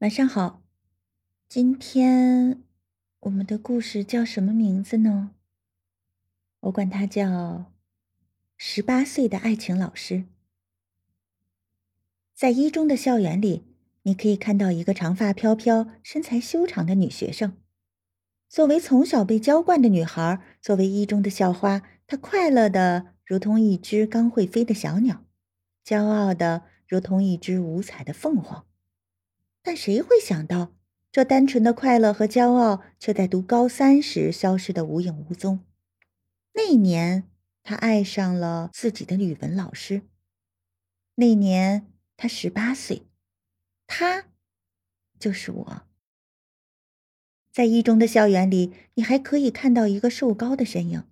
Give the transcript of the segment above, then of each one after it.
晚上好，今天我们的故事叫什么名字呢？我管它叫《十八岁的爱情老师》。在一中的校园里，你可以看到一个长发飘飘、身材修长的女学生。作为从小被娇惯的女孩，作为一中的校花，她快乐的如同一只刚会飞的小鸟，骄傲的如同一只五彩的凤凰。但谁会想到，这单纯的快乐和骄傲，却在读高三时消失的无影无踪。那年，他爱上了自己的语文老师。那年，他十八岁，他就是我。在一中的校园里，你还可以看到一个瘦高的身影，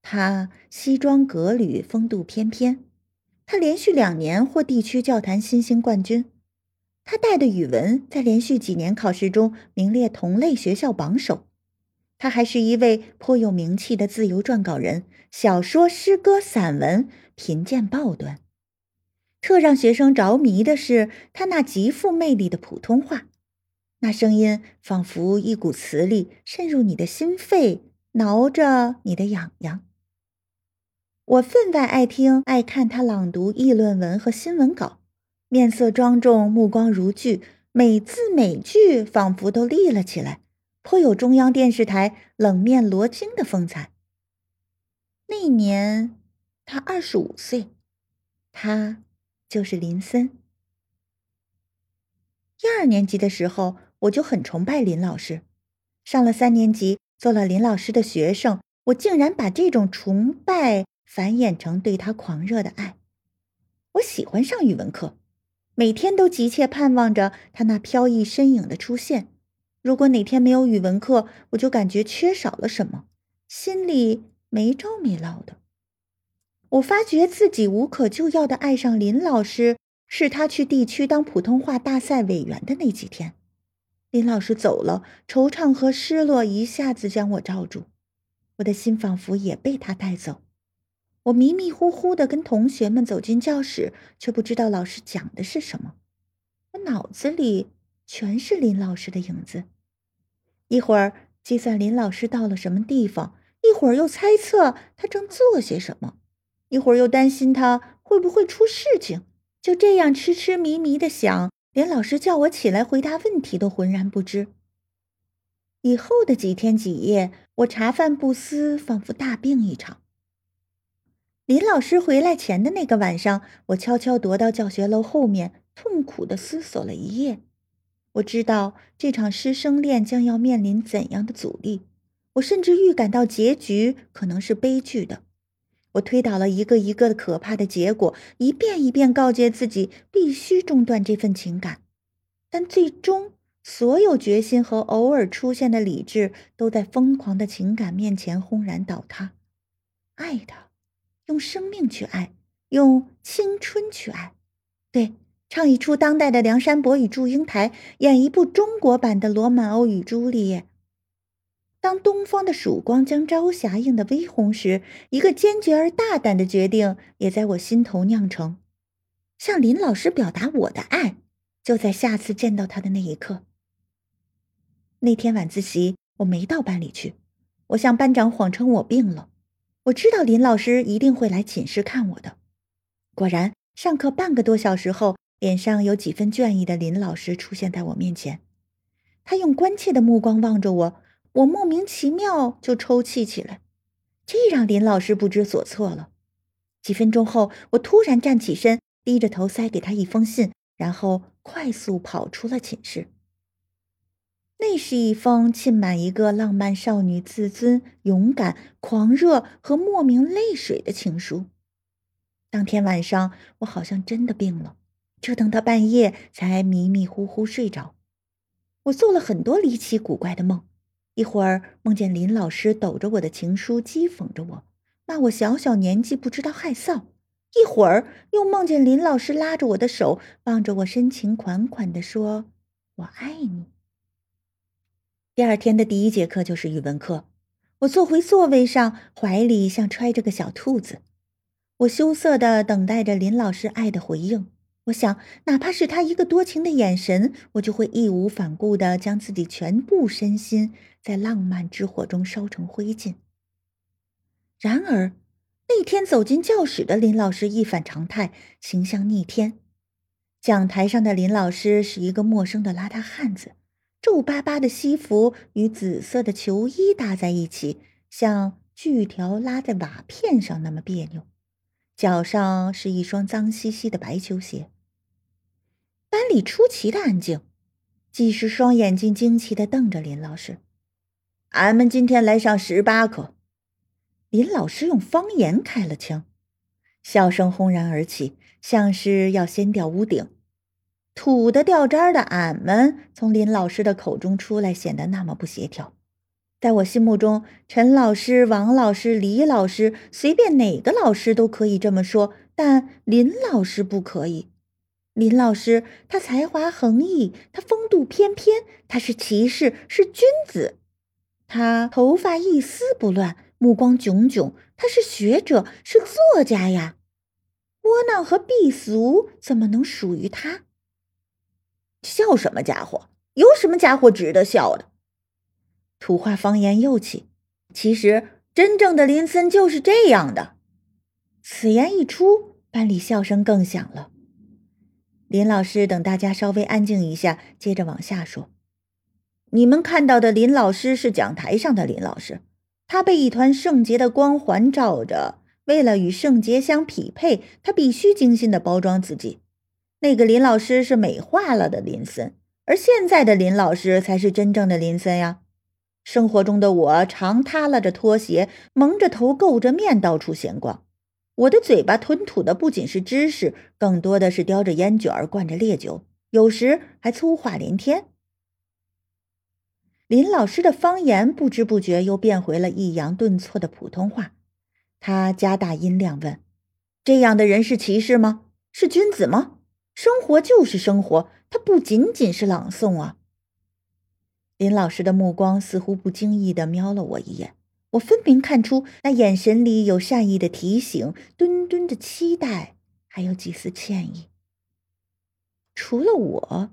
他西装革履，风度翩翩。他连续两年获地区教坛新星冠军。他带的语文在连续几年考试中名列同类学校榜首。他还是一位颇有名气的自由撰稿人，小说、诗歌、散文贫贱报端。特让学生着迷的是他那极富魅力的普通话，那声音仿佛一股磁力渗入你的心肺，挠着你的痒痒。我分外爱听、爱看他朗读议论文和新闻稿。面色庄重，目光如炬，每字每句仿佛都立了起来，颇有中央电视台冷面罗京的风采。那年他二十五岁，他就是林森。一二年级的时候，我就很崇拜林老师。上了三年级，做了林老师的学生，我竟然把这种崇拜繁衍成对他狂热的爱。我喜欢上语文课。每天都急切盼望着他那飘逸身影的出现。如果哪天没有语文课，我就感觉缺少了什么，心里没着没落的。我发觉自己无可救药的爱上林老师，是他去地区当普通话大赛委员的那几天。林老师走了，惆怅和失落一下子将我罩住，我的心仿佛也被他带走。我迷迷糊糊的跟同学们走进教室，却不知道老师讲的是什么。我脑子里全是林老师的影子，一会儿计算林老师到了什么地方，一会儿又猜测他正做些什么，一会儿又担心他会不会出事情。就这样痴痴迷迷的想，连老师叫我起来回答问题都浑然不知。以后的几天几夜，我茶饭不思，仿佛大病一场。林老师回来前的那个晚上，我悄悄踱到教学楼后面，痛苦的思索了一夜。我知道这场师生恋将要面临怎样的阻力，我甚至预感到结局可能是悲剧的。我推导了一个一个的可怕的结果，一遍一遍告诫自己必须中断这份情感，但最终，所有决心和偶尔出现的理智都在疯狂的情感面前轰然倒塌。爱他。用生命去爱，用青春去爱，对，唱一出当代的梁山伯与祝英台，演一部中国版的罗曼欧与朱丽叶。当东方的曙光将朝霞映得微红时，一个坚决而大胆的决定也在我心头酿成：向林老师表达我的爱，就在下次见到他的那一刻。那天晚自习，我没到班里去，我向班长谎称我病了。我知道林老师一定会来寝室看我的。果然，上课半个多小时后，脸上有几分倦意的林老师出现在我面前。他用关切的目光望着我，我莫名其妙就抽泣起来，这让林老师不知所措了。几分钟后，我突然站起身，低着头塞给他一封信，然后快速跑出了寝室。那是一封浸满一个浪漫少女自尊、勇敢、狂热和莫名泪水的情书。当天晚上，我好像真的病了，折腾到半夜才迷迷糊糊睡着。我做了很多离奇古怪的梦，一会儿梦见林老师抖着我的情书讥讽着我，骂我小小年纪不知道害臊；一会儿又梦见林老师拉着我的手，望着我深情款款地说：“我爱你。”第二天的第一节课就是语文课，我坐回座位上，怀里像揣着个小兔子。我羞涩的等待着林老师爱的回应，我想，哪怕是他一个多情的眼神，我就会义无反顾地将自己全部身心在浪漫之火中烧成灰烬。然而，那天走进教室的林老师一反常态，形象逆天。讲台上的林老师是一个陌生的邋遢汉子，皱巴巴的西服与紫色的球衣搭在一起，像锯条拉在瓦片上那么别扭。脚上是一双脏兮兮的白球鞋。班里出奇的安静，几十双眼睛惊奇的瞪着林老师。俺们今天来上十八课。林老师用方言开了枪，笑声轰然而起，像是要掀掉屋顶。土的掉渣的俺们从林老师的口中出来，显得那么不协调。在我心目中，陈老师、王老师、李老师，随便哪个老师都可以这么说，但林老师不可以。林老师，他才华横溢，他风度翩翩，他是骑士，是君子。他头发一丝不乱。目光炯炯，他是学者，是作家呀。窝囊和避俗怎么能属于他？笑什么家伙？有什么家伙值得笑的？土话方言又起。其实，真正的林森就是这样的。此言一出，班里笑声更响了。林老师等大家稍微安静一下，接着往下说：“你们看到的林老师是讲台上的林老师。”他被一团圣洁的光环照着，为了与圣洁相匹配，他必须精心的包装自己。那个林老师是美化了的林森，而现在的林老师才是真正的林森呀。生活中的我常耷拉着拖鞋，蒙着头，垢着面，到处闲逛。我的嘴巴吞吐的不仅是知识，更多的是叼着烟卷儿，灌着烈酒，有时还粗话连天。林老师的方言不知不觉又变回了抑扬顿挫的普通话。他加大音量问：“这样的人是骑士吗？是君子吗？生活就是生活，它不仅仅是朗诵啊。”林老师的目光似乎不经意的瞄了我一眼，我分明看出那眼神里有善意的提醒、敦敦的期待，还有几丝歉意。除了我。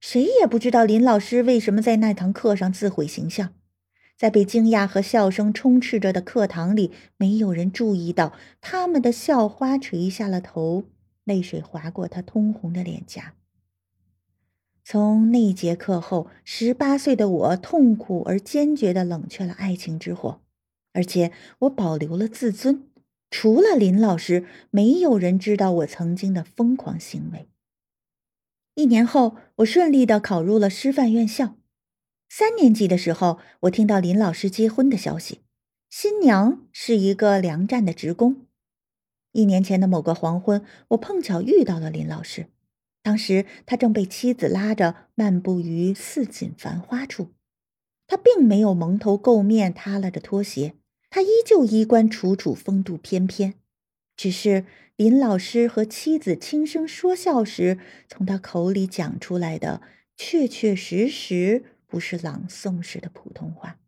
谁也不知道林老师为什么在那堂课上自毁形象，在被惊讶和笑声充斥着的课堂里，没有人注意到他们的校花垂下了头，泪水划过她通红的脸颊。从那节课后，十八岁的我痛苦而坚决地冷却了爱情之火，而且我保留了自尊。除了林老师，没有人知道我曾经的疯狂行为。一年后，我顺利的考入了师范院校。三年级的时候，我听到林老师结婚的消息，新娘是一个粮站的职工。一年前的某个黄昏，我碰巧遇到了林老师，当时他正被妻子拉着漫步于似锦繁花处。他并没有蒙头垢面，耷拉着拖鞋，他依旧衣冠楚楚，风度翩翩。只是林老师和妻子轻声说笑时，从他口里讲出来的，确确实实不是朗诵时的普通话。